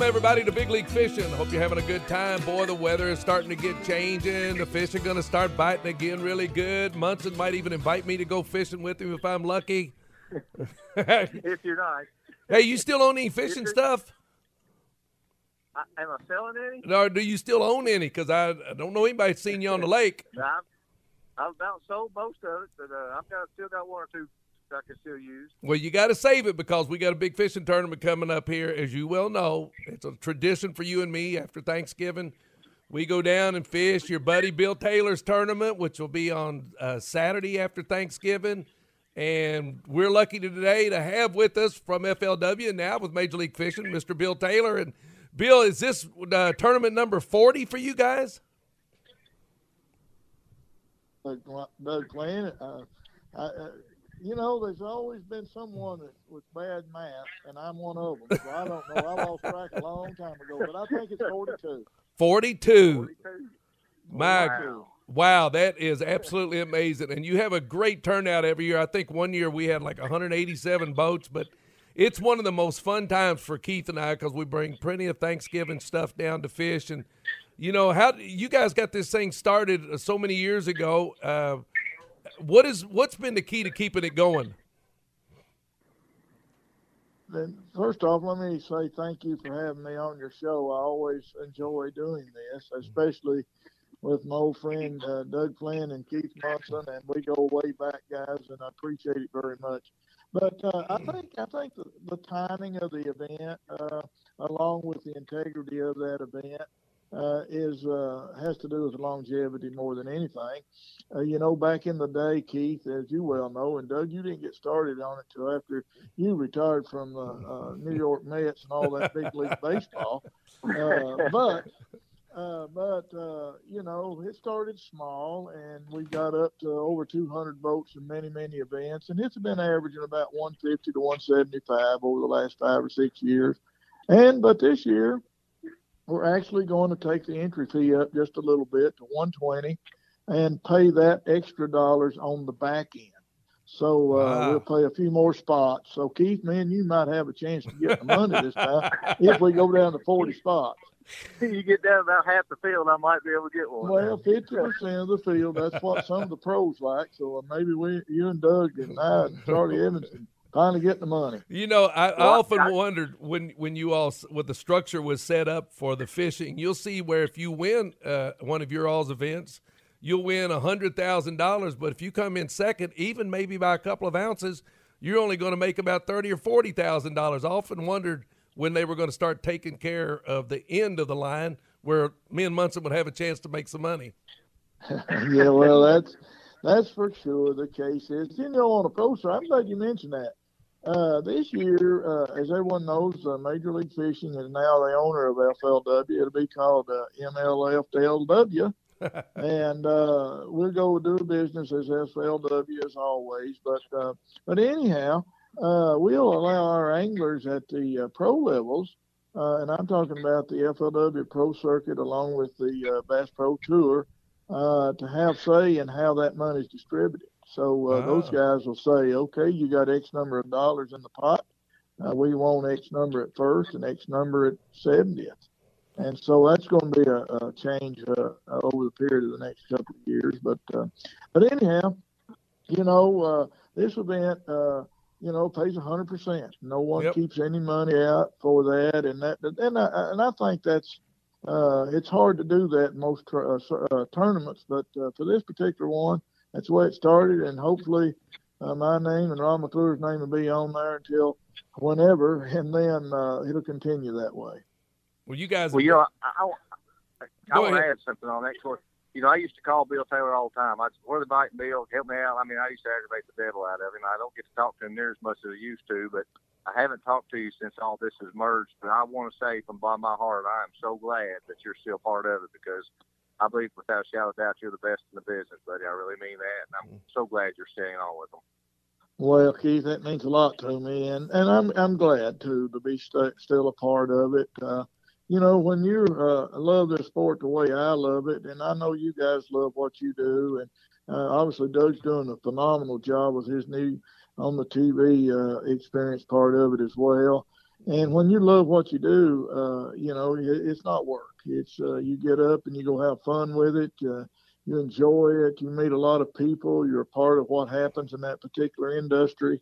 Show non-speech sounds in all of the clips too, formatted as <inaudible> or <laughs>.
Welcome everybody to Big League Fishing. Hope you're having a good time. Boy, the weather is starting to get changing. The fish are going to start biting again really good. Munson might even invite me to go fishing with him if I'm lucky. <laughs> if you're not. Hey, you still own any fishing stuff? I, am I selling any? No, do you still own any? Because I, I, don't know anybody seen you on the lake. <laughs> I've, I've about sold most of it, but uh, I've got still got one or two I can still use. Well, you got to save it because we got a big fishing tournament coming up here, as you well know. It's a tradition for you and me after Thanksgiving. We go down and fish your buddy Bill Taylor's tournament, which will be on uh, Saturday after Thanksgiving. And we're lucky today to have with us from FLW now with Major League Fishing, Mr. Bill Taylor. And Bill, is this uh, tournament number 40 for you guys? Doug, Doug Flynn, uh, I, uh, you know, there's always been someone that with bad math, and I'm one of them. So I don't know. I lost track a long time ago, but I think it's 42. 42. 42. My wow. wow, that is absolutely amazing. And you have a great turnout every year. I think one year we had like 187 boats, but it's one of the most fun times for Keith and I because we bring plenty of Thanksgiving stuff down to fish. And you know how you guys got this thing started so many years ago. Uh, what is what's been the key to keeping it going? Then first off, let me say thank you for having me on your show. I always enjoy doing this, especially with my old friend uh, Doug Flynn and Keith Munson, and we go way back, guys, and I appreciate it very much. But uh, I think I think the, the timing of the event, uh, along with the integrity of that event, uh, is uh, has to do with longevity more than anything. Uh, you know, back in the day, Keith, as you well know, and Doug, you didn't get started on it till after you retired from the uh, New York Mets and all that big league <laughs> baseball. Uh, but uh, but you know, it started small, and we got up to over 200 votes in many many events, and it's been averaging about 150 to 175 over the last five or six years. And but this year, we're actually going to take the entry fee up just a little bit to 120 and pay that extra dollars on the back end. So uh, wow. we'll play a few more spots. So Keith, man, you might have a chance to get the money this time <laughs> if we go down to 40 spots. You get down about half the field, I might be able to get one. Well, fifty percent of the field. That's what some of the pros like. So uh, maybe we, you and Doug and I, and Charlie Evanson, finally get the money. You know, I, I often I, wondered when when you all what the structure was set up for the fishing. You'll see where if you win uh, one of your all's events, you'll win a hundred thousand dollars. But if you come in second, even maybe by a couple of ounces, you're only going to make about thirty or forty thousand dollars. I often wondered when they were going to start taking care of the end of the line, where me and Munson would have a chance to make some money. <laughs> <laughs> yeah, well, that's that's for sure the case. Is you know on a pro side, I'm glad you mentioned that. Uh, this year, uh, as everyone knows, uh, Major League Fishing is now the owner of FLW. It'll be called uh, MLFLW. <laughs> and uh, we'll go do business as FLW as always. But uh, but anyhow, uh, we'll allow our anglers at the uh, pro levels, uh, and I'm talking about the FLW Pro Circuit along with the uh, Bass Pro Tour, uh, to have say in how that money is distributed. So uh, those guys will say, okay, you got X number of dollars in the pot. Uh, we want X number at first and X number at 70th. And so that's going to be a, a change uh, over the period of the next couple of years. But uh, but anyhow, you know, uh, this event, uh, you know, pays 100%. No one yep. keeps any money out for that. And that and I, and I think that's uh, it's hard to do that in most uh, uh, tournaments, but uh, for this particular one, that's the way it started, and hopefully uh, my name and Ron McClure's name will be on there until whenever, and then uh, it'll continue that way. Well, you guys. Well, you know, I, I, I want to add something on that. Course, you know, I used to call Bill Taylor all the time. I said, "Where the bike, Bill? Help me out." I mean, I used to aggravate the devil out of him. I don't get to talk to him near as much as I used to, but I haven't talked to you since all this has merged. But I want to say from bottom of my heart, I am so glad that you're still part of it because I believe without a shadow of doubt you're the best in the business, buddy. I really mean that, and I'm mm-hmm. so glad you're staying on with them. Well, Keith, that means a lot to me, and, and I'm I'm glad too to be st- still a part of it. Uh, you know, when you uh, love the sport the way I love it, and I know you guys love what you do, and uh, obviously Doug's doing a phenomenal job with his new on the TV uh, experience part of it as well. And when you love what you do, uh, you know, it, it's not work. It's uh, you get up and you go have fun with it. Uh, you enjoy it. You meet a lot of people. You're a part of what happens in that particular industry,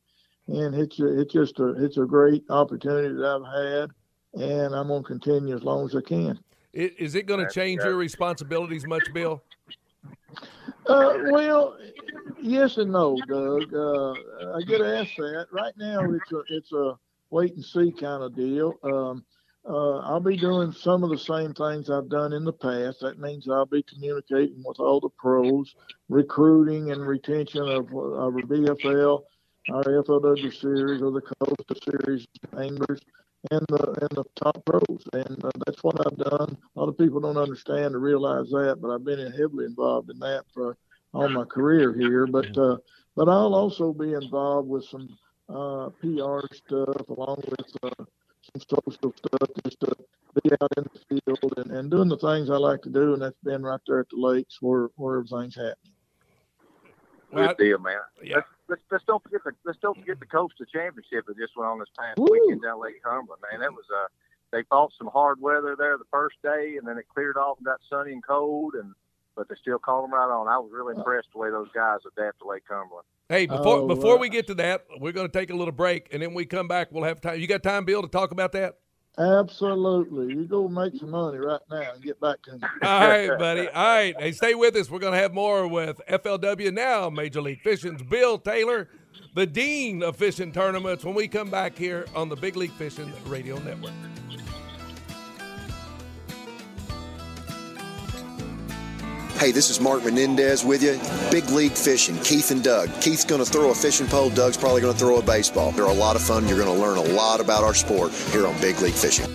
and it's a, it's just a it's a great opportunity that I've had, and I'm gonna continue as long as I can. Is it going to change your responsibilities much, Bill? Uh, well, yes and no, Doug. Uh, I get asked that. Right now, it's a it's a wait and see kind of deal. Um, uh, I'll be doing some of the same things I've done in the past. That means I'll be communicating with all the pros, recruiting and retention of our BFL, our FLW series, or the Costa series anglers, and the and the top pros. And uh, that's what I've done. A lot of people don't understand or realize that, but I've been heavily involved in that for all my career here. But uh, but I'll also be involved with some uh, PR stuff along with uh, some social stuff just to be out in the field and, and doing the things I like to do, and that's been right there at the lakes where where everything's happening. Good deal, man. Yeah. Let's, let's, let's don't forget the let's don't forget the Costa Championship that just went on this past Woo. weekend down Lake Cumberland. Man, that was uh they fought some hard weather there the first day, and then it cleared off and got sunny and cold, and but they still called them right on. I was really impressed the way those guys adapted to Lake Cumberland. Hey, before oh, before uh, we get to that, we're going to take a little break, and then we come back. We'll have time. You got time, Bill, to talk about that? Absolutely. You go make some money right now and get back to me. All right, buddy. All right. Hey, stay with us. We're going to have more with FLW now, Major League Fishing's Bill Taylor, the Dean of Fishing Tournaments, when we come back here on the Big League Fishing Radio Network. Hey, this is Mark Menendez with you. Big League Fishing, Keith and Doug. Keith's going to throw a fishing pole, Doug's probably going to throw a baseball. They're a lot of fun. You're going to learn a lot about our sport here on Big League Fishing.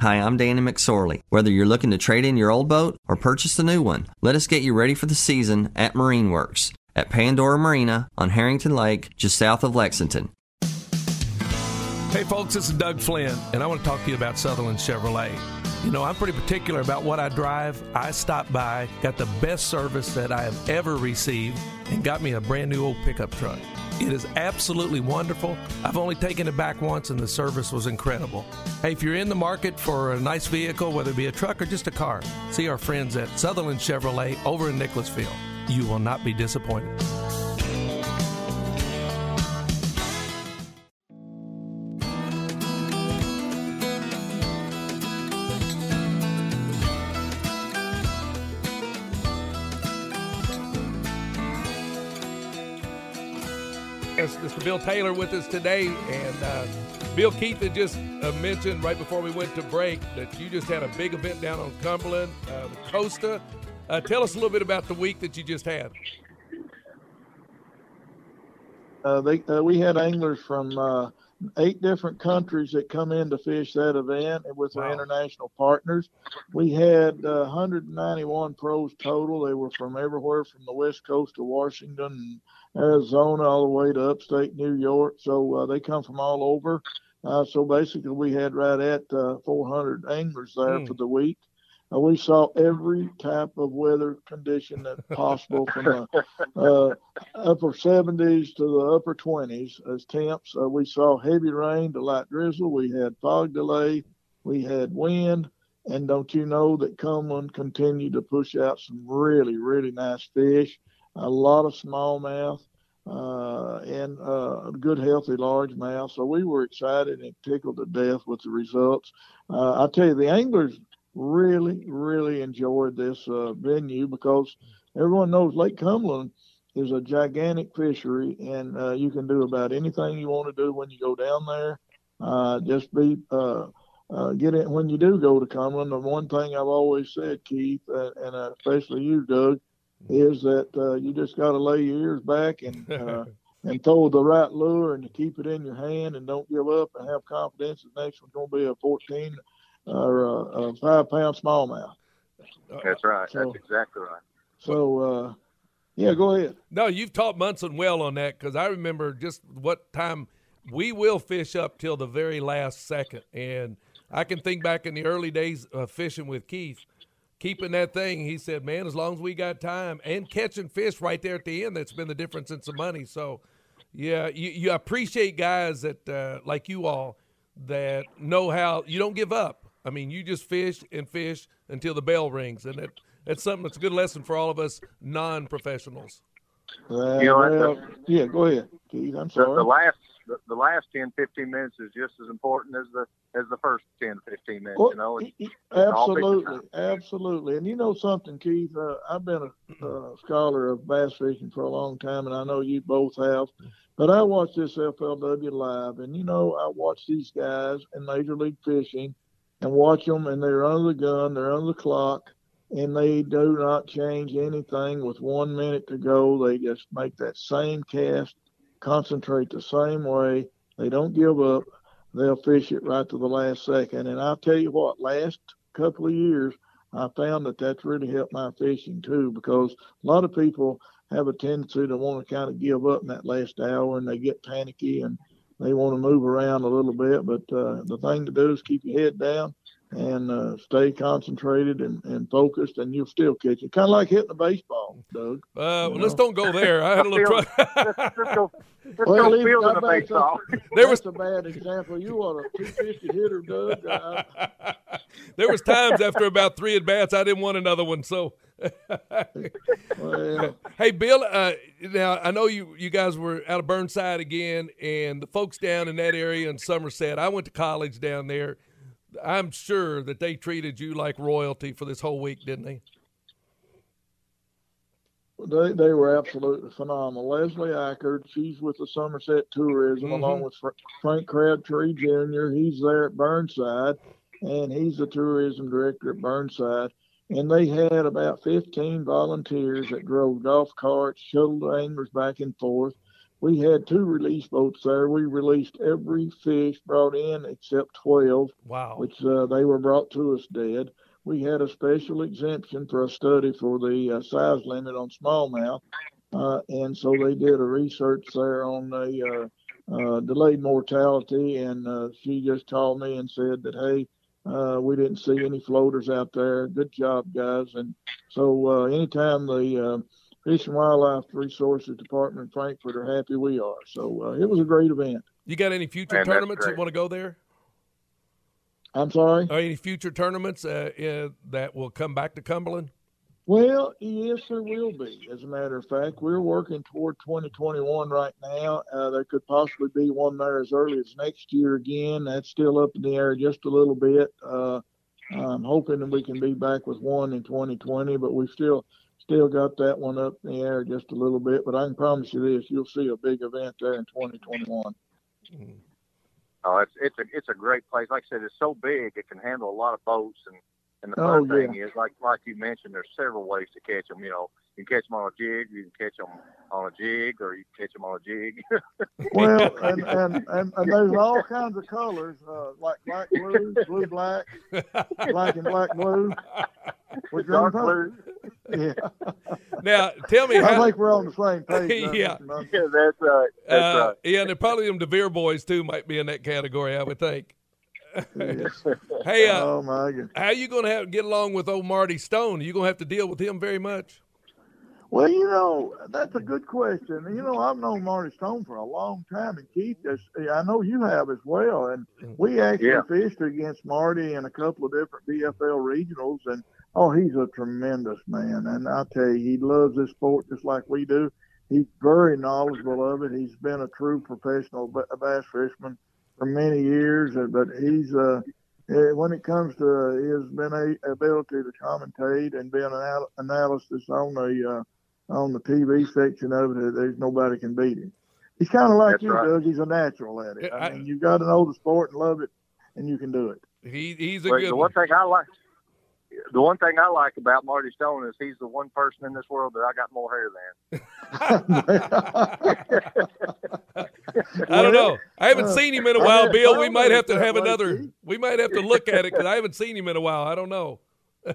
Hi, I'm Danny McSorley. Whether you're looking to trade in your old boat or purchase a new one, let us get you ready for the season at Marine Works at Pandora Marina on Herrington Lake, just south of Lexington. Hey, folks, this is Doug Flynn, and I want to talk to you about Sutherland Chevrolet. You know, I'm pretty particular about what I drive. I stopped by, got the best service that I have ever received, and got me a brand new old pickup truck. It is absolutely wonderful. I've only taken it back once, and the service was incredible. Hey, if you're in the market for a nice vehicle, whether it be a truck or just a car, see our friends at Sutherland Chevrolet over in Nicholasville. You will not be disappointed. Bill Taylor with us today. And uh, Bill Keith had just uh, mentioned right before we went to break that you just had a big event down on Cumberland, uh, Costa. Uh, tell us a little bit about the week that you just had. Uh, they, uh, we had anglers from eight different countries that come in to fish that event with wow. our international partners. We had uh, 191 pros total. They were from everywhere from the west coast of Washington Arizona all the way to upstate New York. So uh, they come from all over. Uh, so basically, we had right at uh, 400 anglers there mm. for the week. Uh, we saw every type of weather condition that possible from the <laughs> uh, upper 70s to the upper 20s as temps. Uh, we saw heavy rain to light drizzle. We had fog delay. We had wind. And don't you know that Cumberland continued to push out some really, really nice fish a lot of smallmouth, uh, and uh, good healthy large largemouth. So we were excited and tickled to death with the results. Uh, I tell you, the anglers really, really enjoyed this uh, venue because everyone knows Lake Cumberland is a gigantic fishery, and uh, you can do about anything you want to do when you go down there. Uh, just be get it when you do go to Cumberland. The one thing I've always said, Keith, and especially you, Doug, is that uh, you just got to lay your ears back and uh, <laughs> and throw the right lure and to keep it in your hand and don't give up and have confidence the next one's going to be a 14 or a, a five pound smallmouth. That's right. So, That's exactly right. So, uh, yeah, go ahead. No, you've taught Munson well on that because I remember just what time we will fish up till the very last second. And I can think back in the early days of fishing with Keith – keeping that thing. He said, "Man, as long as we got time and catching fish right there at the end, that's been the difference in some money." So, Yeah, you, you appreciate guys that uh, like you all that know how you don't give up. I mean, you just fish and fish until the bell rings, and that that's something that's a good lesson for all of us non-professionals. Uh, you know, well, the, yeah, go ahead, Keith. I'm sorry. The, the last the, the, last 10, 15 minutes is just as important as the as the first 10, 15 minutes. Well, you know, absolutely, absolutely. And you know something, Keith? Uh, I've been a uh, scholar of bass fishing for a long time, and I know you both have. But I watch this FLW live, and you know, I watch these guys in Major League Fishing and watch them, and they're under the gun, they're under the clock, and they do not change anything with one minute to go. They just make that same cast, concentrate the same way. They don't give up. They'll fish it right to the last second. And I'll tell you what, last couple of years, I found that that's really helped my fishing too, because a lot of people have a tendency to want to kind of give up in that last hour and they get panicky and they want to move around a little bit, but uh, the thing to do is keep your head down and uh, stay concentrated and, and focused, and you'll still catch it. Kind of like hitting a baseball, Doug. Uh, well, let's don't go there. I had a little trouble. <laughs> well, go <laughs> There was a bad example. You want a 250 hitter, Doug. Uh, <laughs> there was times after about three at bats, I didn't want another one. So, well, hey, Bill. Uh, now I know you you guys were out of Burnside again, and the folks down in that area in Somerset. I went to college down there I'm sure that they treated you like royalty for this whole week, didn't they? They they were absolutely phenomenal. Leslie Ackard, she's with the Somerset Tourism, mm-hmm. along with Frank Crabtree Jr. He's there at Burnside, and he's the tourism director at Burnside. And they had about 15 volunteers that drove golf carts, shuttled anglers back and forth we had two release boats there. We released every fish brought in except 12. Wow. Which uh, they were brought to us dead. We had a special exemption for a study for the uh, size limit on smallmouth. Uh, and so they did a research there on the uh, uh, delayed mortality. And uh, she just called me and said that, hey, we didn't see any floaters out there. Good job, guys. And so anytime the Fish and Wildlife Resources Department in Frankfort are happy we are. So uh, it was a great event. You got any future Man, tournaments that want to go there? I'm sorry. Are any future tournaments uh, uh, that will come back to Cumberland? Well, yes, there will be. As a matter of fact, we're working toward 2021 right now. Uh, there could possibly be one there as early as next year again. That's still up in the air just a little bit. Uh, I'm hoping that we can be back with one in 2020, but we still still got that one up in the air just a little bit, but I can promise you this: you'll see a big event there in 2021. Mm-hmm. Oh, it's it's a it's a great place. Like I said, it's so big it can handle a lot of boats. And and the fun oh, thing is, like like you mentioned, there's several ways to catch them. You know, you can catch them on a jig, you can catch them on a jig, or you can catch them on a jig. <laughs> well, <laughs> and, and, and, and, there's all kinds of colors, uh, like black blue, blue black, black and black blue. With dark blue. Yeah. <laughs> Now, tell me I how. Think we're on the same page. yeah. yeah, that's right. That's uh, right. Yeah, and probably them DeVere boys too might be in that category. I would think. hey, uh, oh my God. how you going to have get along with old Marty Stone? Are you going to have to deal with him very much? Well, you know, that's a good question. You know, I've known Marty Stone for a long time, and Keith, I know you have as well. And mm. we actually yeah. fished against Marty in a couple of different BFL regionals, and oh, he's a tremendous man. And I tell you, he loves this sport just like we do. He's very knowledgeable of it. He's been a true professional bass fisherman for many years, but he's uh, eh, when it comes to his been a ability to commentate and be an analysis on the uh, on the TV section of it, there's nobody can beat him. He's kind of like That's you, right. Doug. He's a natural at it. I, I mean, you've got to know the sport and love it, and you can do it. He, he's a well, good. The one thing I like, the one thing I like about Marty Stone is he's the one person in this world that I got more hair than. <laughs> I don't know. I haven't seen him in a while, Bill. We might have to have another. We might have to look at it because I haven't seen him in a while. I don't know. <laughs>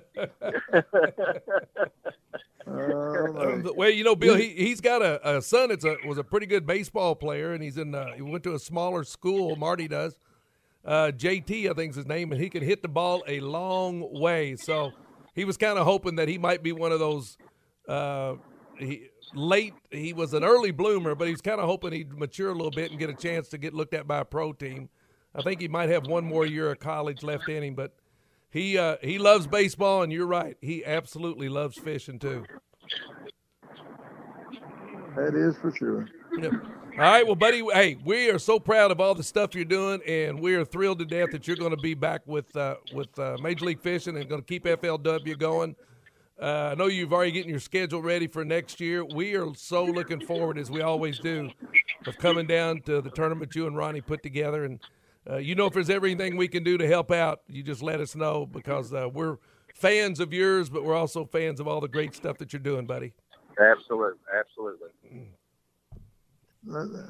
Uh, well, you know, Bill, he he's got a, a son that's a was a pretty good baseball player, and he's in uh, he went to a smaller school. Marty does. Uh, JT, I think's his name, and he can hit the ball a long way. So he was kind of hoping that he might be one of those uh, he, late. He was an early bloomer, but he's kind of hoping he'd mature a little bit and get a chance to get looked at by a pro team. I think he might have one more year of college left in him, but he uh, he loves baseball, and you're right. He absolutely loves fishing too. That is for sure. All right, well, buddy. Hey, we are so proud of all the stuff you're doing, and we are thrilled to death that you're going to be back with uh, with uh, Major League Fishing and going to keep FLW going. Uh, I know you've already getting your schedule ready for next year. We are so looking forward, as we always do, of coming down to the tournament you and Ronnie put together. And uh, you know, if there's everything we can do to help out, you just let us know because uh, we're fans of yours, but we're also fans of all the great stuff that you're doing, buddy. Absolutely, absolutely.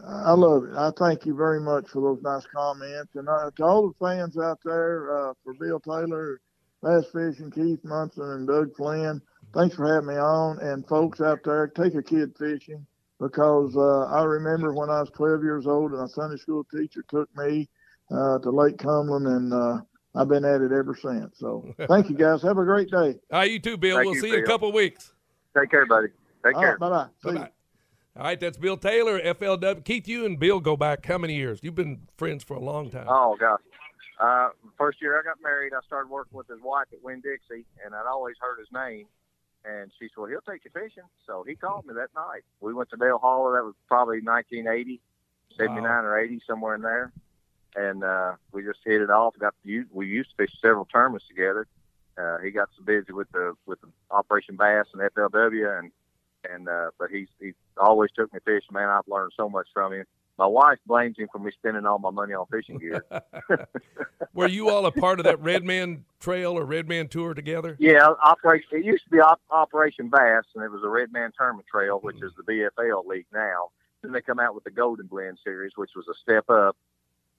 I love it. I thank you very much for those nice comments, and uh, to all the fans out there, uh, for Bill Taylor, Bass Fishing, Keith Munson, and Doug Flynn. Thanks for having me on, and folks out there, take a kid fishing because uh, I remember when I was 12 years old and a Sunday school teacher took me uh, to Lake Cumberland, and uh, I've been at it ever since. So thank you guys. Have a great day. <laughs> All right, you too, Bill. Thank we'll you, see you in a couple of weeks. Take care, buddy. Take All care. right, bye bye. Bye-bye. All right, that's Bill Taylor, FLW. Keith, you and Bill go back how many years? You've been friends for a long time. Oh gosh. Uh, first year I got married, I started working with his wife at Winn Dixie, and I'd always heard his name. And she said, "Well, he'll take you fishing." So he called me that night. We went to Dale Holler. That was probably 1980, 79 Wow. or 80, somewhere in there. And uh, we just hit it off. Got to use, we used to fish several tournaments together. Uh, he got so busy with the with the Operation Bass and FLW, and and uh, but he's he always took me fishing. Man, I've learned so much from him. My wife blames him for me spending all my money on fishing gear. <laughs> <laughs> Were you all a part of that Red Man Trail or Red Man Tour together? Yeah, operation. It used to be op- Operation Bass, and it was a Red Man Tournament Trail, which is the BFL league now. Then they come out with the Golden Blend series, which was a step up,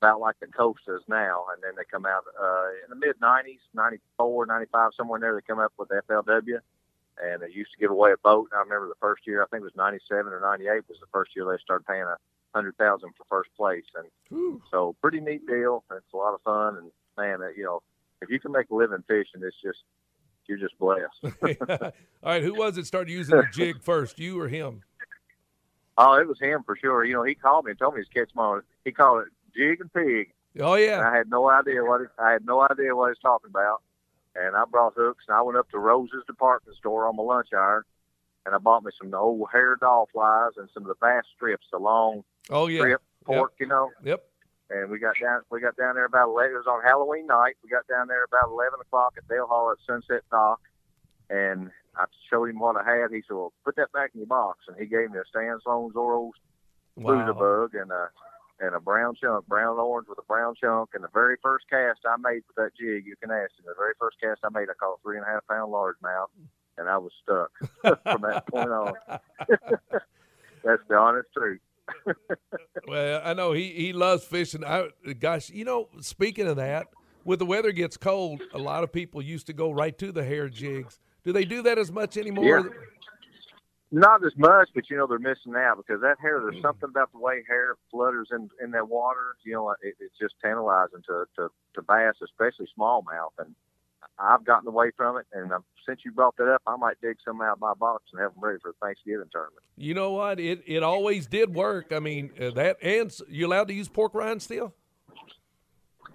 about like the Coast is now. And then they come out uh, in the mid '90s, '94, '95, somewhere in there. They come up with FLW, and they used to give away a boat. And I remember the first year, I think it was '97 or '98, was the first year they started paying a hundred thousand for first place, and Whew. so pretty neat deal. It's a lot of fun, and man, you know, if you can make a living fishing, it's just you're just blessed. <laughs> all right, who was it started using the jig first, you or him? oh, it was him for sure. You know, he called me and told me to catch him. He called it jig and pig, Oh and yeah, I had no idea what it, I had no idea what he was talking about. And I brought hooks, and I went up to Rose's department store on my lunch hour, and I bought me some old hair doll flies and some of the bass strips, the long oh yeah, strip pork, you know. yep. and we got down we got down there about 11 it was on halloween night we got down there about 11 o'clock at dale hall at sunset dock and i showed him what i had he said well put that back in your box and he gave me a stan sloan zorro's booger Wow. bug and a and a brown chunk brown orange with a brown chunk and the very first cast i made with that jig you can ask him the very first cast i made i caught a three and a half pound largemouth and i was stuck <laughs> from that point on <laughs> that's the honest truth <laughs> Well, I know he he loves fishing. I gosh, you know, speaking of that, when the weather gets cold, a lot of people used to go right to the hair jigs. Do they do that as much anymore? Yeah. Not as much, but you know they're missing out because that hair. There's something about the way hair flutters in in that water. You know, it, it's just tantalizing to, to to bass, especially smallmouth. And I've gotten away from it. And um, since you brought that up, I might dig some out of my box and have them ready for the Thanksgiving tournament. You know what? It it always did work. I mean, uh, that and you allowed to use pork rind still?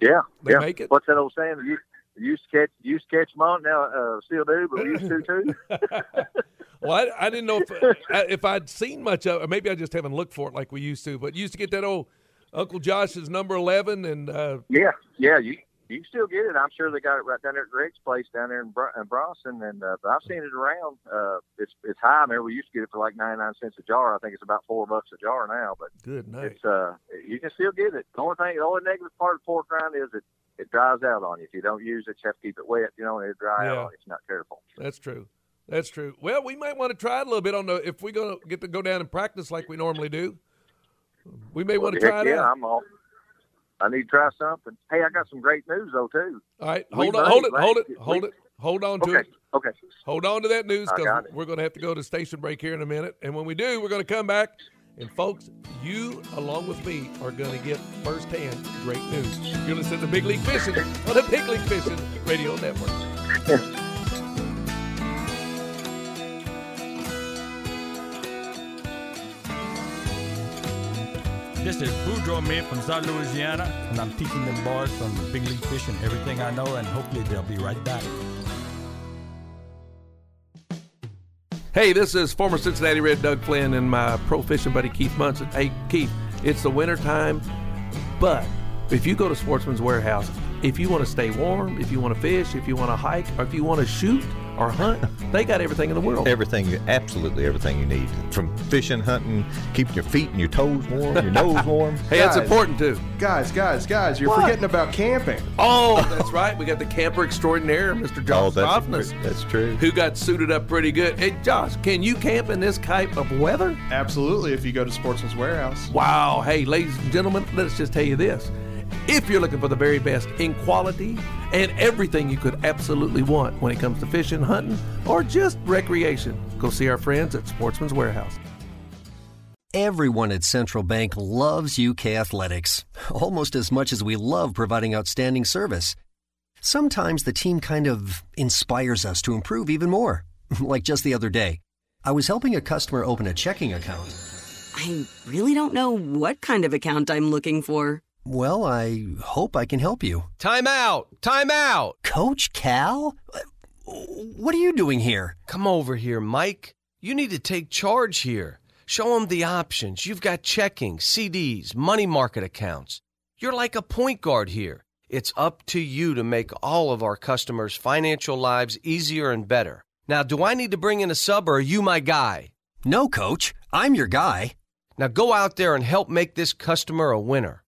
Yeah, They yeah. make it? What's that old saying? You used to catch you used to catch them on now uh, still do, but we used to too. <laughs> <laughs> Well, I, I didn't know if if I'd seen much of, or maybe I just haven't looked for it like we used to. But you used to get that old Uncle Josh's number eleven, and uh, Yeah, yeah, you you still get it. I'm sure they got it right down there at Greg's place down there in, Br- in Bronston, and uh, but I've seen it around. Uh, it's it's high. I remember we used to get it for like 99 cents a jar. I think it's about four bucks a jar now, but good night. it's uh you can still get it. The only thing, the only negative part of pork rind is it it dries out on you. If you don't use it, you have to keep it wet. You know, it dry out Yeah. you if you're not careful. That's true. That's true. Well, we might want to try it a little bit on the if we're gonna get to go down and practice like we normally do. We may want to try it yeah, out. I'm all. I need to try something. Hey, I got some great news though too. All right, we hold on, hold it, hold it, it. hold We- it, hold on to Okay, it. okay. Hold on to that news because we're going to have to go to station break here in a minute. And when we do, we're going to come back. And folks, you along with me are going to get firsthand great news. You're listening to Big League Fishing on the Big League Fishing Radio Network. This is Boudreaux Me from South Louisiana, and I'm teaching them boys from Big League Fishing everything I know, and hopefully they'll be right back. Hey, this is former Cincinnati Red Doug Flynn and my pro fishing buddy Keith Munson. Hey, Keith, it's the winter time, but if you go to Sportsman's Warehouse, if you want to stay warm, if you want to fish, if you want to hike, or if you want to shoot or hunt, they got everything in the world. Everything, absolutely everything you need. From fishing, hunting, keeping your feet and your toes warm, your nose warm. <laughs> Hey, that's important too. Guys, guys, guys, you're What? forgetting about camping. Oh, that's right. We got the camper extraordinaire, Mr. Oh, Josh Oh, that's, that's true. who got suited up pretty good. Hey, Josh, can you camp in this type of weather? Absolutely, if you go to Sportsman's Warehouse. Wow. Hey, ladies and gentlemen, let's just tell you this. If you're looking for the very best in quality and everything you could absolutely want when it comes to fishing, hunting, or just recreation, go see our friends at Sportsman's Warehouse. Everyone at Central Bank loves UK athletics, almost as much as we love providing outstanding service. Sometimes the team kind of inspires us to improve even more. <laughs> Like just the other day, I was helping a customer open a checking account. I really don't know what kind of account I'm looking for. Well, I hope I can help you. Time out! Time out! Coach Cal? What are you doing here? Come over here, Mike. You need to take charge here. Show them the options. You've got checking, CDs, money market accounts. You're like a point guard here. It's up to you to make all of our customers' financial lives easier and better. Now, do I need to bring in a sub or are you my guy? No, Coach. I'm your guy. Now go out there and help make this customer a winner.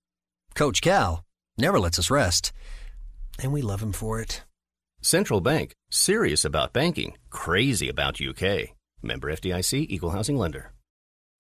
Coach Cal never lets us rest, and we love him for it. Central Bank, serious about banking, crazy about UK. Member FDIC, Equal Housing Lender.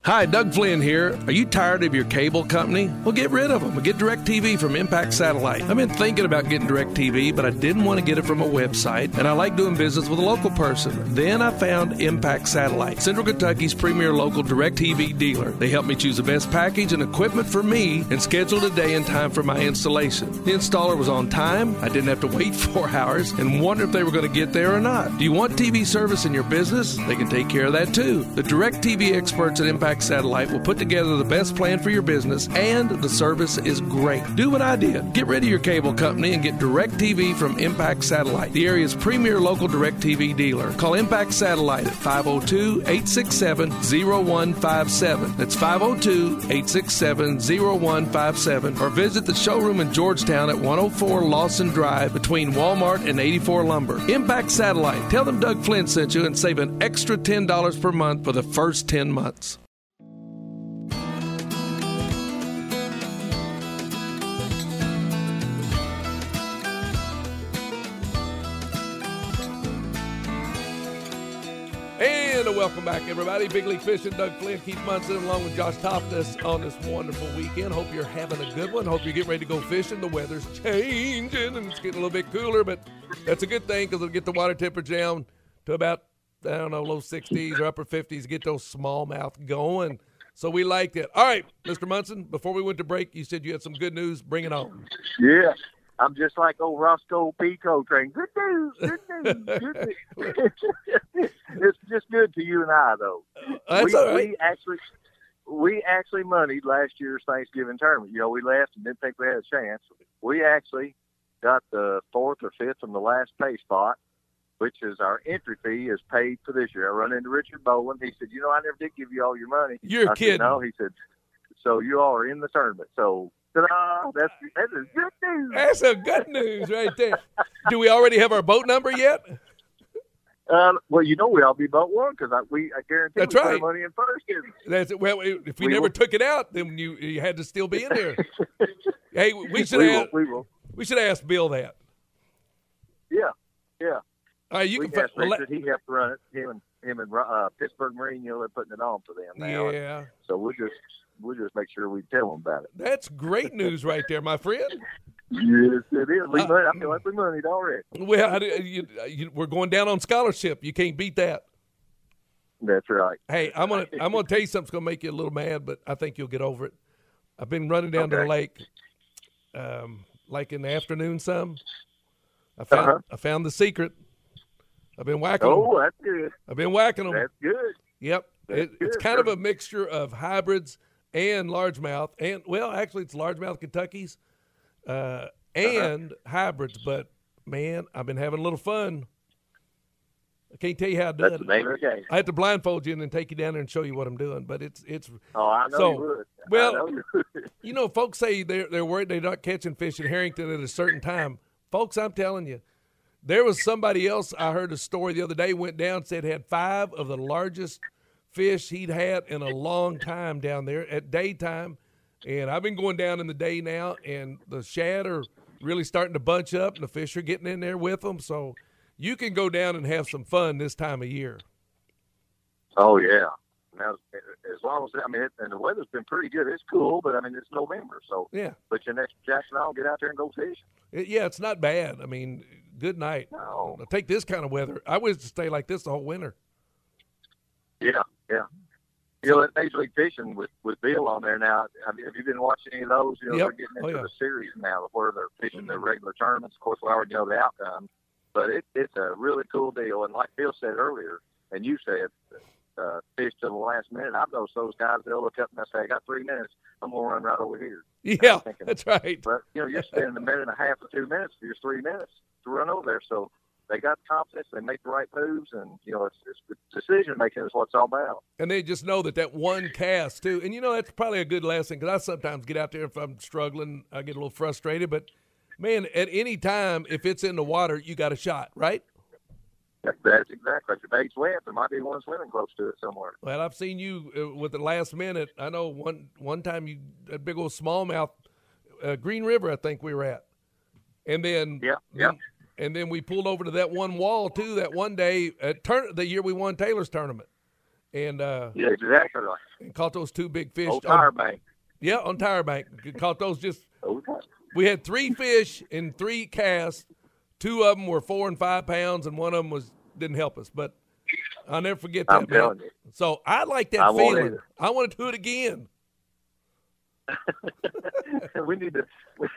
Hi, Doug Flynn here. Are you tired of your cable company? Well, get rid of them get DirecTV from Impact Satellite. I've been thinking about getting DirecTV, but I didn't want to get it from a website, and I like doing business with a local person. Then I found Impact Satellite, Central Kentucky's premier local DirecTV dealer. They helped me choose the best package and equipment for me and scheduled a day and time for my installation. The installer was on time. I didn't have to wait <laughs> four hours and wonder if they were going to get there or not. Do you want TV service in your business? They can take care of that too. The DirecTV experts at Impact Satellite will put together the best plan for your business, and the service is great. Do what I did. Get rid of your cable company and get Direct TV from Impact Satellite, the area's premier local Direct TV dealer. Call Impact Satellite at 502 867 0157. That's 502 867 0157. Or visit the showroom in Georgetown at 104 Lawson Drive between Walmart and 84 Lumber. Impact Satellite. Tell them Doug Flynn sent you and save an extra $10 per month for the first 10 months. Welcome back, everybody. Big League Fishing, Doug Flynn, Keith Munson, along with Josh Toftus on this wonderful weekend. Hope you're having a good one. Hope you're getting ready to go fishing. The weather's changing and it's getting a little bit cooler, but that's a good thing because it'll get the water temperature down to about, I don't know, low 60s or upper 50s, get those smallmouth going. So we liked it. All right, Mr. Munson, before we went to break, you said you had some good news. Bring it on. Yeah. I'm just like old Roscoe P. Coltrane. Good news, good news, good <laughs> news. <laughs> it's just good to you and I, though. Uh, that's we, right. we actually we actually moneyed last year's Thanksgiving tournament. You know, we left and didn't think we had a chance. We actually got the fourth or fifth from the last pay spot, which is our entry fee is paid for this year. I run into Richard Boland. He said, "You know, I never did give you all your money." You're I kidding. Said, no, he said. So you all are in the tournament. So ta-da! That's that is good news. That's some good news right there. Do we already have our boat number yet? Uh, well, you know we all be boat one because I we I guarantee That's we put right. money in first. That's. Well, if we, We never will- took it out, then you you had to still be in there. <laughs> hey, we should We will, ask, we will. we should ask Bill that. Yeah, yeah. All right, you we can. asked well, Richard. he helped run it. Him and him and uh, Pittsburgh Marine, you know, they're putting it on for them now. Yeah. So we'll just we'll just make sure we tell them about it. That's great news right there, my friend. Yes, it is. We Uh, money, I feel like we moneyed already. Well, I, you, you, we're going down on scholarship. You can't beat that. That's right. Hey, I'm gonna <laughs> I'm gonna tell you something's gonna make you a little mad, but I think you'll get over it. I've been running down to the lake, um, like in the afternoon. Some I found Uh-huh. I found the secret. I've been whacking. Oh, that's good. I've been whacking them. That's good. Yep. That's It, it's good, kind of a mixture of hybrids and largemouth, and well, actually, it's largemouth Kentucky's, uh, and uh-huh. hybrids. But man, I've been having a little fun. I can't tell you how I do That's it. The name of the game. I have to blindfold you and then take you down there and show you what I'm doing. But it's it's. Oh, I know so, you would. Well, know you, would. <laughs> you know, folks say they're they're worried they're not catching fish in Herrington at a certain time. Folks, I'm telling you, there was somebody else. I heard a story the other day. Went down said had five of the largest fish he'd had in a long time down there at daytime. And I've been going down in the day now, and the shad are really starting to bunch up, and the fish are getting in there with them. So you can go down and have some fun this time of year. Oh yeah. Now, as long as I mean, it, and the weather's been pretty good. It's cool, but I mean, it's November, so yeah. But your next Jackson, I'll get out there and go fishing. It, yeah, it's not bad. I mean, good night. No. I'll take this kind of weather. I wish to stay like this the whole winter. Yeah, yeah. You know, that Major League Fishing with with Bill on there now. Have you, have you been watching any of those? You know, yep. they're getting oh, into yeah. the series now where they're fishing their regular tournaments. Of course, we already know the outcome, but it, it's a really cool deal. And like Bill said earlier, and you said, uh, fish to the last minute. I've noticed those guys. They'll look up and they say, "I got three minutes. I'm gonna run right over here." Yeah, thinking, that's right. But you know, you're spending a minute and a half or two minutes for your three minutes to run over there. So they got confidence, they make the right moves, and you know, it's, it's decision making is what it's all about. And they just know that that one cast too, and you know that's probably a good lesson because I sometimes get out there if I'm struggling, I get a little frustrated, but man, at any time if it's in the water, you got a shot, right? That's exactly. If your bait's wet, there might be one swimming close to it somewhere. Well, I've seen you uh, with the last minute. I know one one time you a big old smallmouth, uh, Green River, I think we were at, and then yeah, yeah. And then we pulled over to that one wall too. That one day at turn the year we won Taylor's tournament, and uh, yeah, exactly. And caught those two big fish. Old Tire Bank. Yeah, on Tire Bank. Caught those just. We had three fish in three casts. Two of them were four and five pounds, and one of them was didn't help us. But I'll never forget that. I'm telling man. you. So I like that I feeling. I want to do it again. <laughs> we need to we,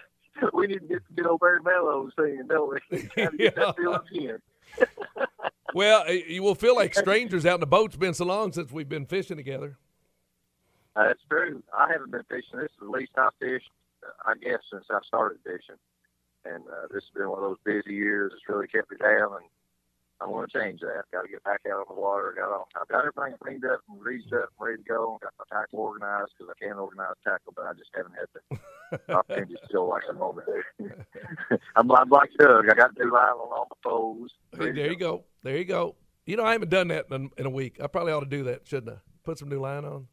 <laughs> we, need to get get old Barry Manilow singing, don't we? <laughs> Try to get that feeling again. <laughs> well, you will feel like strangers out in the boat. It's been so long since we've been fishing together. Uh, that's true. I haven't been fishing. This is the least I've fished, I guess, since I started fishing. And uh, this has been one of those busy years. It's really kept me down, and I want to change that. Got to get back out on the water. Got all, I've got everything cleaned up and greased up and ready to go. Got my tackle organized because I can't organize tackle, but I just haven't had the opportunity still like I'm over there. <laughs> I'm, I'm like Doug. I got new line on all my poles. Hey, there you go. There you go. You know, I haven't done that in, in a week. I probably ought to do that, shouldn't I? Put some new line on.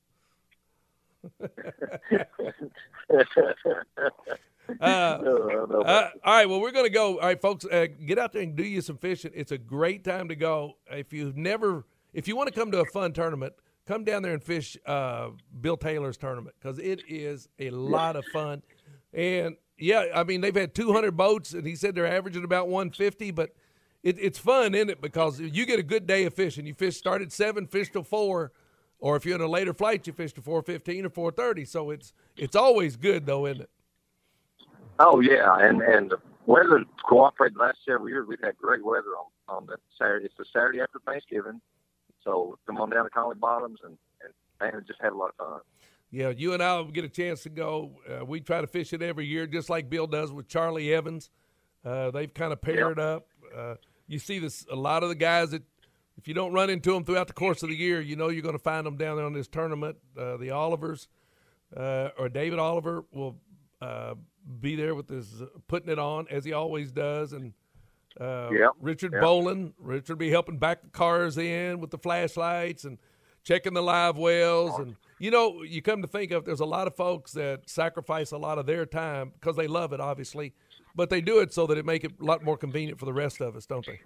<laughs> <laughs> Uh, <laughs> no, uh, all right, well, we're going to go. All right, folks, uh, get out there and do you some fishing. It's a great time to go. If you've never, if you want to come to a fun tournament, come down there and fish uh, Bill Taylor's tournament because it is a lot of fun. And yeah, I mean, they've had 200 boats, and he said they're averaging about 150, but it, it's fun, isn't it? Because you get a good day of fishing. You fish start at seven, fish till four, or if you're in a later flight, you fish to 4:15 or 4:30. So it's it's always good, though, isn't it? Oh yeah, and and the weather cooperated the last several years. We've had great weather on on the Saturday. It's the Saturday after Thanksgiving, so come on down to Conley Bottoms and and man, just had a lot of fun. Yeah, you and I will get a chance to go. Uh, we try to fish it every year, just like Bill does with Charlie Evans. Uh, they've kind of paired up. Uh, you see this a lot of the guys that if you don't run into them throughout the course of the year, you know you're going to find them down there on this tournament. Uh, the Olivers uh, or David Oliver will uh, be there with his putting it on as he always does, and uh, Yep, Richard yep. Bolin. Richard be helping back the cars in with the flashlights and checking the live wells. And you know, you come to think of, there's a lot of folks that sacrifice a lot of their time because they love it, obviously, but they do it so that it make it a lot more convenient for the rest of us, don't they?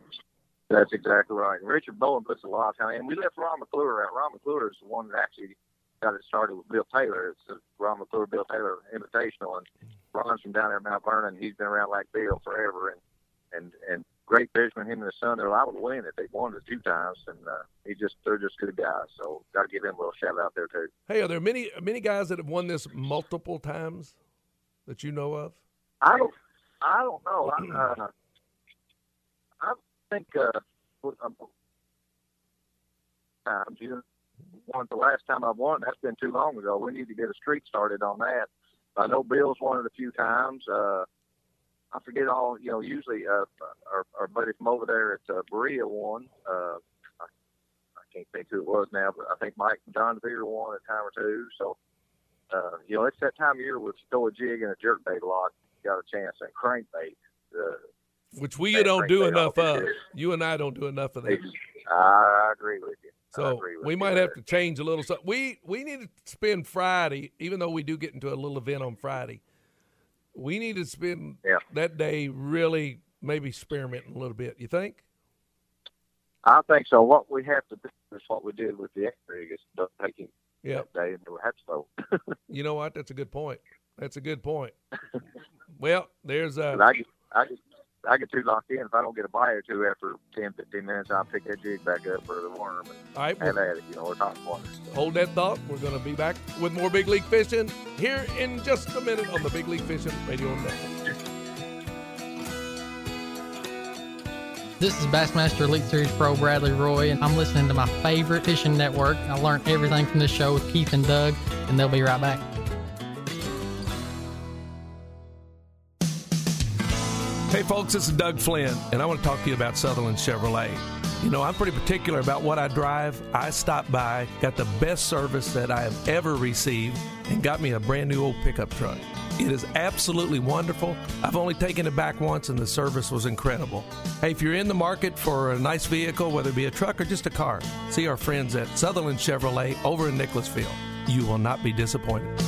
That's exactly right. And Richard Bowen puts a lot of time, and we left Ron McClure out. Ron McClure is the one that actually got it started with Bill Taylor. It's the Ron McClure Bill Taylor Invitational, and Ron's from down there in Mount Vernon. He's been around like Bill forever, and and and great fisherman. Him and his son, they're liable to win if they've won it two times, and uh, he just they're just good guys. So got to give him a little shout out there too. Hey, are there many many guys that have won this multiple times that you know of? I don't I don't know. I, uh, I think uh, um, times you know won the last time I won. That's been too long ago. We need to get a streak started on that. I know Bill's won it a few times. Uh, I forget all. You know, usually uh, our, our buddy from over there at uh, Berea won. Uh, I, I can't think who it was now, but I think Mike John Deere won a time or two. So, uh, you know, it's that time of year with throw a jig and a jerk bait a lot. Got a chance and crankbait. Uh, Which we don't do enough of. You and I don't do enough of that. I agree with you. So we might have to change a little. So we we need to spend Friday, even though we do get into a little event on Friday. We need to spend yeah. that day really maybe experimenting a little bit. You think? I think so. What we have to do is what we did with the X rig is taking yeah. that day into a hatch <laughs> you know what? That's a good point. That's a good point. well, there's a. I get, I get, I get too locked in. If I don't get a bite or two after 10, 15 minutes, I'll pick that jig back up for the worm and All right, have well, at it. You know, it's hot water. So. Hold that thought. We're going to be back with more Big League Fishing here in just a minute on the Big League Fishing Radio Network. This is Bassmaster Elite Series Pro Bradley Roy, and I'm listening to my favorite fishing network. I learned everything from this show with Keith and Doug, and they'll be right back. Hey, folks, this is Doug Flynn, and I want to talk to you about Sutherland Chevrolet. You know, I'm pretty particular about what I drive. I stopped by, got the best service that I have ever received, and got me a brand new old pickup truck. It is absolutely wonderful. I've only taken it back once, and the service was incredible. Hey, if you're in the market for a nice vehicle, whether it be a truck or just a car, see our friends at Sutherland Chevrolet over in Nicholasville. You will not be disappointed.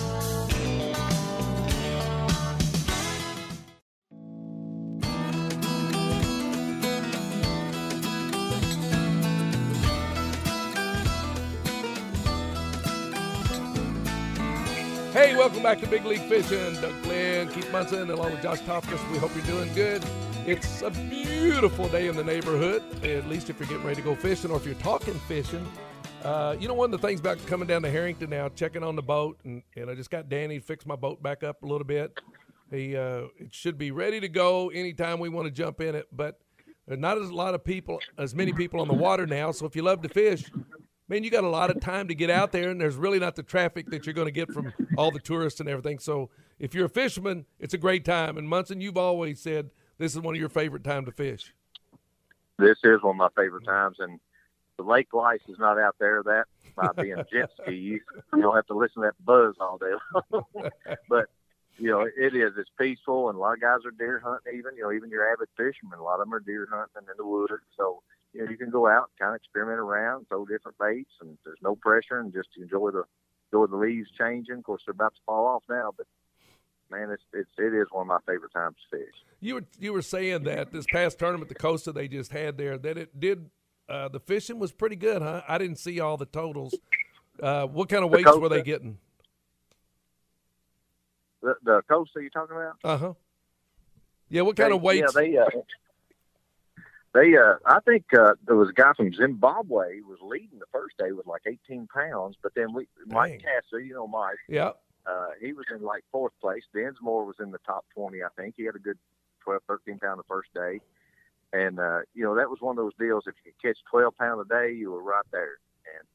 Back to Big League Fishing. Doug Flynn, Keith Munson, along with Josh Tofkus. We hope you're doing good. It's a beautiful day in the neighborhood, at least if you're getting ready to go fishing or if you're talking fishing. Uh, you know, one of the things about coming down to Herrington now, checking on the boat, and, and I just got Danny to fix my boat back up a little bit. He uh, It should be ready to go anytime we want to jump in it, but not as a lot of people, as many people on the water now. So if you love to fish, man, you got a lot of time to get out there, and there's really not the traffic that you're going to get from all the tourists and everything. So if you're a fisherman, it's a great time. And Munson, you've always said this is one of your favorite time to fish. This is one of my favorite times, and the lake lice is not out there. That by being jet ski, you, you don't have to listen to that buzz all day long. <laughs> but you know, it is. It's peaceful, and a lot of guys are deer hunting. Even you know, even your avid fishermen, a lot of them are deer hunting in the woods. So you know, you can go out, and kind of experiment around, throw different baits, and there's no pressure, and just enjoy the enjoy the leaves changing. Of course, they're about to fall off now, but man, it's it's it is one of my favorite times to fish. You were you were saying that this past tournament, the Costa they just had there, that it did. Uh, the fishing was pretty good, huh? I didn't see all the totals. Uh, what kind of weights were they getting? The, the Costa you're talking about? Uh huh. Yeah, what kind they, of weights? Yeah, they uh, they uh, I think uh, there was a guy from Zimbabwe who was leading the first day with like 18 pounds, but then we Mike Casser, you know Mike. Yeah. Uh, he was in like fourth place. Densmore was in the top 20, I think. He had a good 12, 13 pound the first day. And, uh, you know, that was one of those deals. If you could catch 12 pound a day, you were right there. And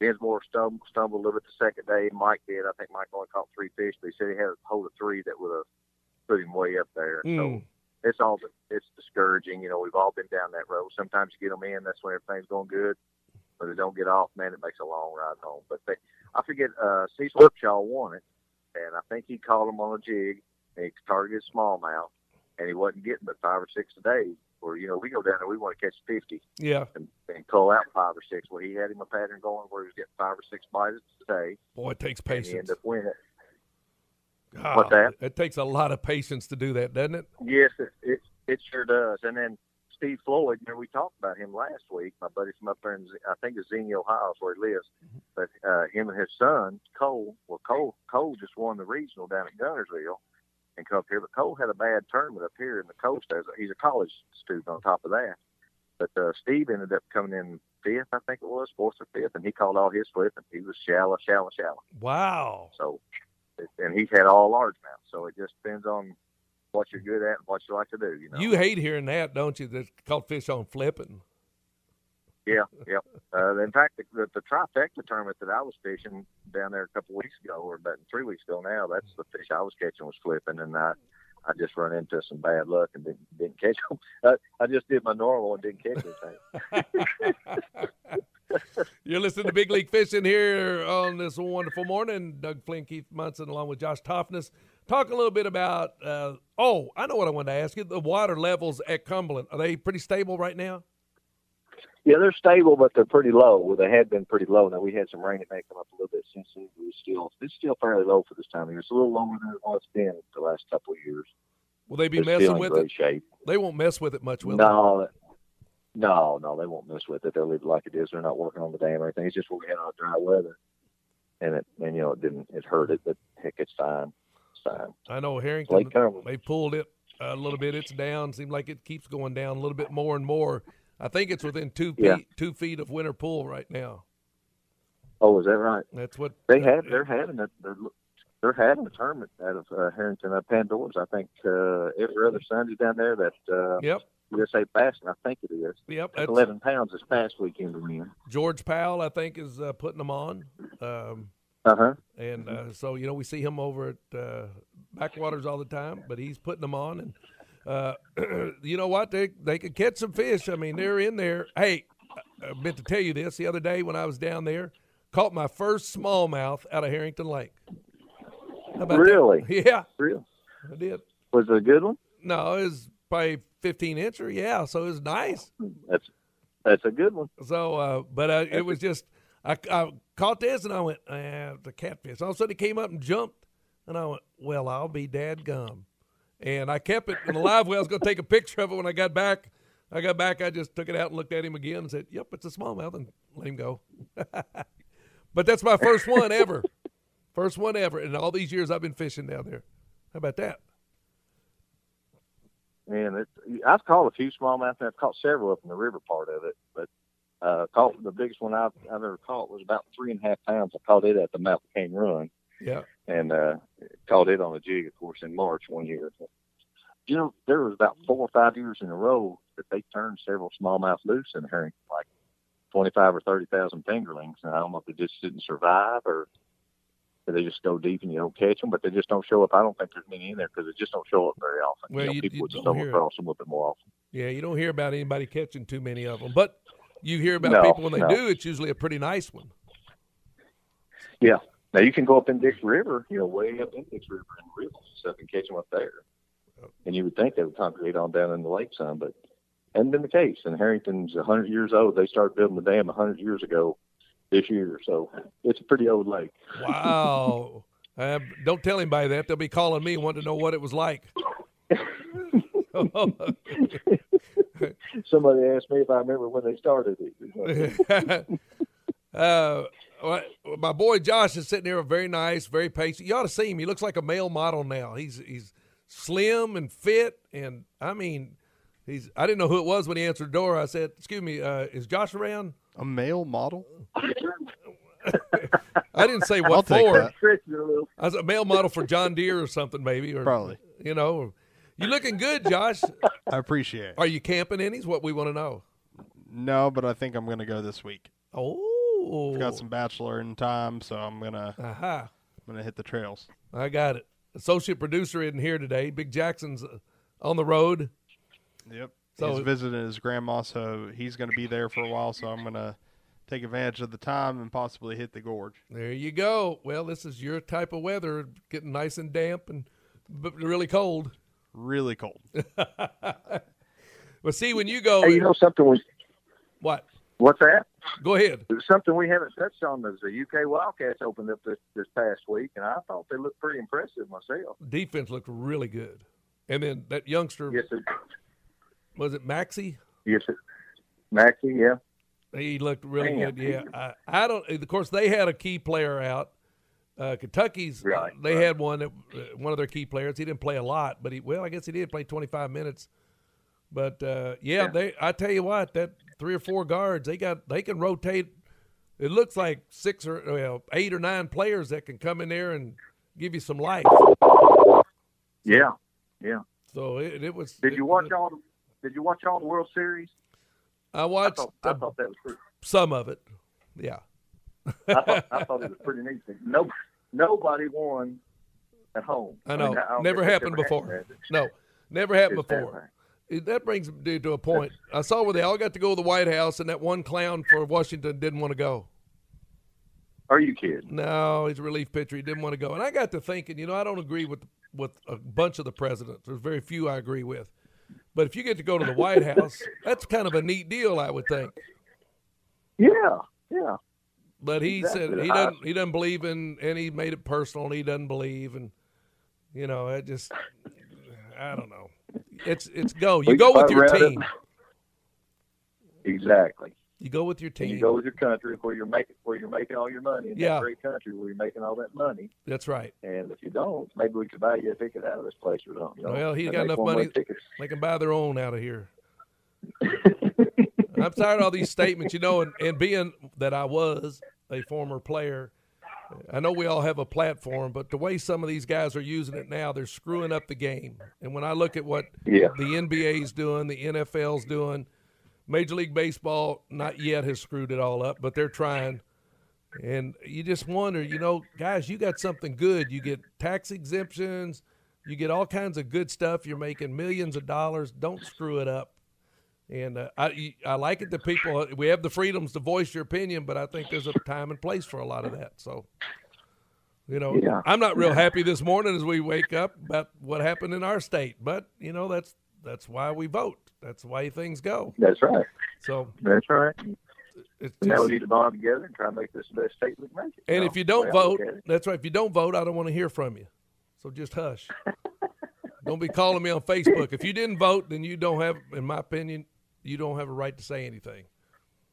Densmore stumbled, stumbled a little bit the second day. Mike did. I think Mike only caught three fish, but he said he had a hold of three that would have put him way up there. Mm. So it's all, it's discouraging. You know, we've all been down that road. Sometimes you get them in, that's when everything's going good. But they don't get off, man, it makes a long ride home. But they, I forget, uh, Cecil Upshaw won it. And I think he caught him on a jig and he targeted smallmouth and he wasn't getting but five or six a day. Or, you know, we go down there, we want to catch 50 Yeah. and, and cull out five or six. Well, he had him a pattern going where he was getting five or six bites a day. Boy, it takes And he patience. ended up winning. Ah, What's that? It takes a lot of patience to do that, doesn't it? Yes, it, it it sure does. And then Steve Floyd, you know, we talked about him last week. My buddy from up there in, I think it's Xenia, Ohio, is where he lives. But uh, him and his son Cole, well, Cole Cole just won the regional down at Guntersville and come up here. But Cole had a bad tournament up here in the Costa. As a, he's a college student on top of that. But uh, Steve ended up coming in fifth, I think it was, fourth or fifth, and he called all his flipping. He was shallow, shallow, shallow. Wow. So, and he's had all largemouth. So it just depends on what you're good at and what you like to do. You know. You hate hearing that, don't you? That's called fish on flipping. Yeah, <laughs> yep. Uh, in fact, the, the, the trifecta tournament that I was fishing down there a couple weeks ago, or about three weeks ago now, that's the fish I was catching was flipping, and I I just run into some bad luck and didn't didn't catch them. <laughs> I, I just did my normal and didn't catch anything. <laughs> You're listening to Big League Fishing here on this wonderful morning. Doug Flynn, Keith Munson, along with Josh Toffness. Talk a little bit about. Uh, oh, I know what I wanted to ask you. The water levels at Cumberland are they pretty stable right now? Yeah, they're stable, but they're pretty low. Well, they had been pretty low. Now we had some rain that may come up a little bit since then. But it's still it's still fairly low for this time of year. It's a little lower than it's been the last couple of years. Will they be messing with it? Shape. They won't mess with it much, will No, no, no, they won't mess with it. They'll leave it like it is. They're not working on the dam or anything. It's just we had all dry weather, and it and you know it didn't it hurt it, but heck, it's fine. It's fine. I know Herrington. They pulled it a little bit. It's down. Seems like it keeps going down a little bit more and more. I think it's within two feet Yeah. two feet of winter pool right now. Oh, is that right? That's what They have. They're having a. They're, they're having a tournament out of uh, Herrington uh, Pandora's. I think uh, every other Sunday down there. That uh, Yep. USA Bassin. I think it is. Yep, that's- Eleven pounds this past weekend to win. George Powell, I think, is uh, putting them on. Um, Uh huh. And uh, so, you know, we see him over at uh, Backwaters all the time, but he's putting them on. And uh, <clears throat> you know what? They they could catch some fish. I mean, they're in there. Hey, I meant to tell you this the other day when I was down there. Caught my first smallmouth out of Herrington Lake. About that? Really? <laughs> Yeah, Real. I did. Was it a good one? No, it was probably 15 incher. Yeah, so it was nice. That's that's a good one. So, uh, but uh, it was just I, I caught this and I went, ah, the catfish. All of a sudden, it came up and jumped, and I went, well, I'll be dad gum. And I kept it in the live well. I was going to take a picture of it when I got back. I got back. I just took it out and looked at him again and said, "Yep, it's a smallmouth," and let him go. <laughs> but that's my first one ever. First one ever in all these years I've been fishing down there. How about that? And it, I've caught a few smallmouth, and I've caught several up in the river part of it. But uh, caught the biggest one I've, I've ever caught was about three and a half pounds. I caught it at the Mountain Cane Run, Yeah. and uh, caught it on a jig, of course, in March one year. You know, there was about four or five years in a row that they turned several smallmouth loose in Herrington, like twenty-five or thirty thousand fingerlings. And I don't know if they just didn't survive or they just go deep and you don't catch them, but they just don't show up. I don't think there's many in there because they just don't show up very often. Well, you know, you- people you would just across them a little bit more often. Yeah, you don't hear about anybody catching too many of them, but you hear about No, people when they no. do. It's usually a pretty nice one. Yeah. Now you can go up in Dix River, you know, way up in Dix River and rivers and stuff and catch them up there. And you would think they would congregate on down in the lake some, but hasn't been the case. And Herrington's a hundred years old. They started building the dam a hundred years ago this year, so it's a pretty old lake. Wow. <laughs> uh, don't tell anybody that. They'll be calling me wanting to know what it was like. <laughs> Somebody asked me if I remember when they started it. <laughs> uh, my boy Josh is sitting there, very nice, very patient. You ought to see him. He looks like a male model now. He's he's slim and fit, and I mean, he's. I didn't know who it was when he answered the door. I said, "Excuse me, uh, is Josh around?" A male model? <laughs> I didn't say what for. I was a male model for John Deere or something, maybe. Or, Probably. You know, you looking good, Josh. I appreciate it. Are you camping any? Is what we want to know. No, but I think I'm going to go this week. Oh, I've got some bachelor in time, so I'm gonna Aha. I'm gonna hit the trails. I got it. Associate producer isn't here today. Big Jackson's uh, on the road. Yep. So- he's visiting his grandma, so he's going to be there for a while. So I'm going to take advantage of the time and possibly hit the gorge. There you go. Well, this is your type of weather, getting nice and damp and but really cold. Really cold. <laughs> well, see when you go. Hey, you know something? We, what? What's that? Go ahead. Something we haven't touched on is the UK Wildcats opened up this, this past week, and I thought they looked pretty impressive myself. Defense looked really good, and then that youngster. Yes, it, Was it Maxey? yes, it, Maxey, yeah. He looked really Damn. good. Yeah, I, I don't. Of course, they had a key player out. Uh, Kentucky's. Right, They right. had one that uh, one of their key players. He didn't play a lot, but he well, I guess he did play 25 minutes. But uh, yeah, Yeah. they. I tell you what, that three or four guards, they got. They can rotate. It looks like six or well, eight or nine players that can come in there and give you some life. Yeah, yeah. So it, it was. Did it- you watch all? The, did you watch all the World Series? I watched I thought, I thought that was pretty, some of it. Yeah. I thought, I thought it was pretty neat. No, nobody won at home. I know. mean, don't never happened before. it? No, never happened It's before. That brings me to a point. I saw where they all got to go to the White House, and that one clown for Washington didn't want to go. Are you kidding? No, he's a relief pitcher. He didn't want to go. And I got to thinking, you know, I don't agree with with a bunch of the presidents. There's very few I agree with. But if you get to go to the White House, that's kind of a neat deal, I would think. Yeah, yeah. But he said he doesn't he doesn't believe in and he made it personal and he doesn't believe and you know, it just I don't know. It's it's go. You We go with your it. team. Exactly. You go with your team. you go with your country where you're making where you're making all your money in Yeah. that great country where you're making all that money. That's right. And if you don't, maybe we could buy you a ticket out of this place or something. you know, Well, he's got enough money. They can buy their own out of here. <laughs> I'm tired of all these statements, you know, and, and being that I was a former player, I know we all have a platform, but the way some of these guys are using it now, they're screwing up the game. And when I look at what Yeah. the NBA's doing, the NFL's doing, Major League Baseball not yet has screwed it all up, but they're trying. And you just wonder, you know, guys, you got something good. You get tax exemptions, you get all kinds of good stuff. You're making millions of dollars. Don't screw it up. And uh, I I like it that people we have the freedoms to voice your opinion, but I think there's a time and place for a lot of that. So, you know, Yeah. I'm not real happy this morning as we wake up about what happened in our state, but you know that's that's why we vote. That's the way things go. That's right. So That's right. it's And now we need to bond together and try to make this the best state we can make it. And know, if you don't the way I look vote, that's right. If you don't vote, I don't want to hear from you. So just hush. <laughs> don't be calling me on Facebook. If you didn't vote, then you don't have, in my opinion, you don't have a right to say anything.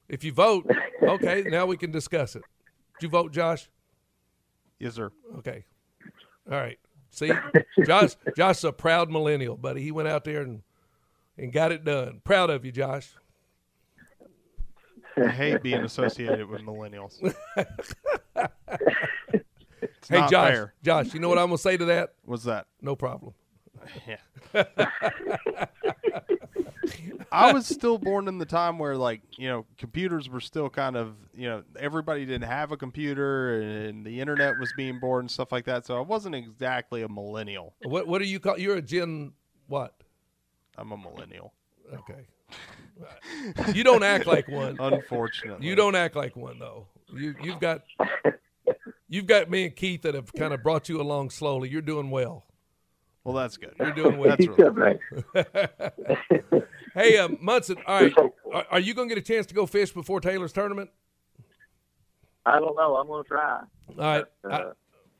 If you vote, okay, <laughs> now we can discuss it. Did you vote, Josh? Yes, sir. Okay. All right. See, Josh, Josh is a proud millennial, buddy. He went out there and and got it done. Proud of you, Josh. I hate being associated with millennials. <laughs> Hey, Josh. fair. Josh, you know what I'm gonna say to that? What's that? No problem. Yeah. I was still born in the time where, like, you know, computers were still kind of, you know, everybody didn't have a computer and the internet was being born and stuff like that. So I wasn't exactly a millennial. What What do you call? You're a Gen what? I'm a millennial. Okay. <laughs> You don't act like one. Unfortunately. You don't act like one though. You you've got you've got me and Keith that have kind of brought you along slowly. You're doing well. Well, that's good. You're doing well. That's really <laughs> hey, uh, Munson. All right, are, are you going to get a chance to go fish before Taylor's tournament? I don't know. I'm going to try. All right. Uh,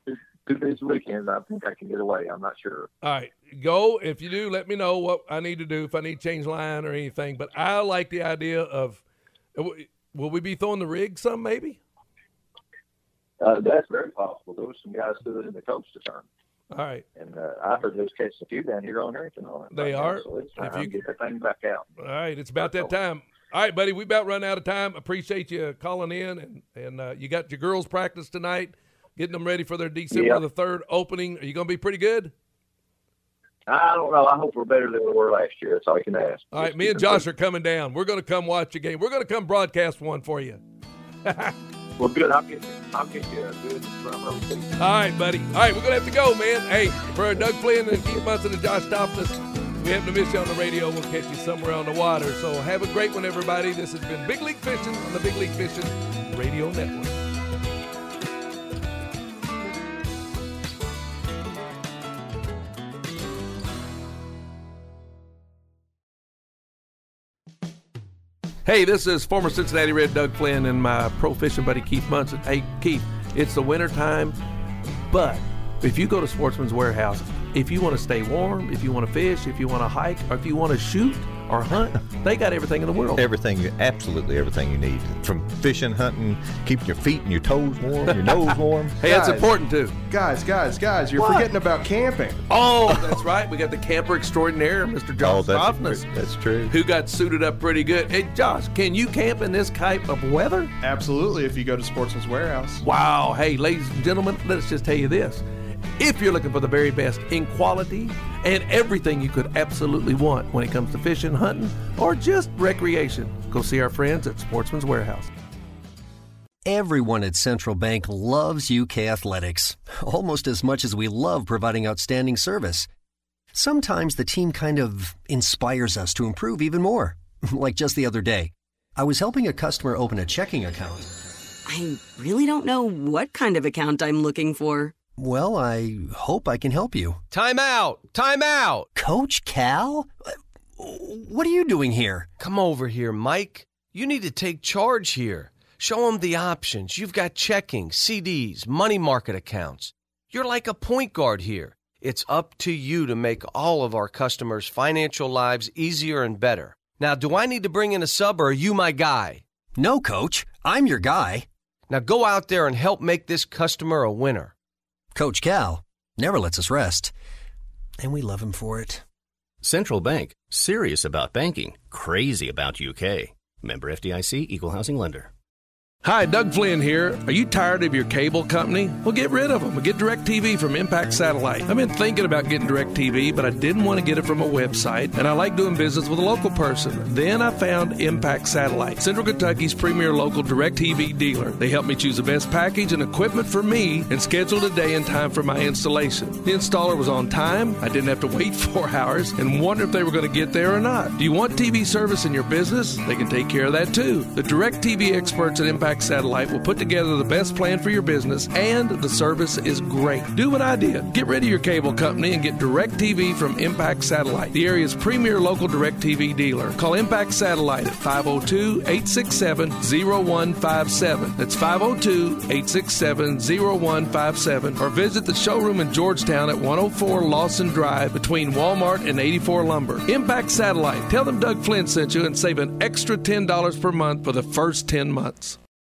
two, two days weekends, I think I can get away. I'm not sure. All right, go. If you do, let me know what I need to do if I need to change line or anything. But I like the idea of. uh, Will we be throwing the rig some maybe? Uh, that's very possible. There was some guys who was in the coach to turn. All right. And uh, I heard those catching a few down here on Herrington on it. They right now, are. So it's If you- get that thing back out. All right, it's about that time. All right, buddy, we about run out of time. Appreciate you calling in, and and uh, you got your girls practice tonight, getting them ready for their December Yeah. the third opening. Are you going to be pretty good? I don't know. I hope we're better than we were last year. That's all I can ask. All right, me and Josh are coming down. We're going to come watch a game. We're going to come broadcast one for you. <laughs> Well, good. I'll get you. I'll get you a good. All right, buddy. All right, we're going to have to go, man. Hey, for Doug Flynn and Keith Munson and Josh Topless, we happen to miss you on the radio. We'll catch you somewhere on the water. So have a great one, everybody. This has been Big League Fishing on the Big League Fishing Radio Network. Hey, this is former Cincinnati Red Doug Flynn and my pro fishing buddy Keith Munson. Hey, Keith, it's the winter time, but if you go to Sportsman's Warehouse, if you want to stay warm, if you want to fish, if you want to hike, or if you want to shoot or hunt, they got everything in the world. Everything, absolutely everything you need. From fishing, hunting, keeping your feet and your toes warm, your nose warm. <laughs> Hey, that's important too. Guys, guys, guys, you're What? forgetting about camping. Oh, <laughs> that's right. We got the camper extraordinaire, Mr. Josh Oh, that's, Softness, that's true. who got suited up pretty good. Hey, Josh, can you camp in this type of weather? Absolutely, if you go to Sportsman's Warehouse. Wow. Hey, ladies and gentlemen, let's just tell you this. If you're looking for the very best in quality and everything you could absolutely want when it comes to fishing, hunting, or just recreation. Go see our friends at Sportsman's Warehouse. Everyone at Central Bank loves UK athletics, almost as much as we love providing outstanding service. Sometimes the team kind of inspires us to improve even more. <laughs> like just the other day, I was helping a customer open a checking account. I really don't know what kind of account I'm looking for. Well, I hope I can help you. Time out! Time out! Coach Cal? What are you doing here? Come over here, Mike. You need to take charge here. Show them the options. You've got checking, CDs, money market accounts. You're like a point guard here. It's up to you to make all of our customers' financial lives easier and better. Now, do I need to bring in a sub or are you my guy? No, coach. I'm your guy. Now go out there and help make this customer a winner. Coach Cal never lets us rest, and we love him for it. Central Bank, serious about banking, crazy about UK. Member FDIC, equal housing lender. Hi, Doug Flynn here. Are you tired of your cable company? Well, get rid of them get DirecTV from Impact Satellite. I've been thinking about getting DirecTV, but I didn't want to get it from a website, and I like doing business with a local person. Then I found Impact Satellite, Central Kentucky's premier local DirecTV dealer. They helped me choose the best package and equipment for me and scheduled a day and time for my installation. The installer was on time. I didn't have to wait <laughs> four hours and wonder if they were going to get there or not. Do you want TV service in your business? They can take care of that too. The DirecTV experts at Impact Satellite will put together the best plan for your business, and the service is great. Do what I did. Get rid of your cable company and get DirecTV from Impact Satellite, the area's premier local DirecTV dealer. Call Impact Satellite at 502 867 0157. That's 502 867 0157. Or visit the showroom in Georgetown at 104 Lawson Drive between Walmart and 84 Lumber. Impact Satellite. Tell them Doug Flynn sent you and save an extra $10 per month for the first 10 months.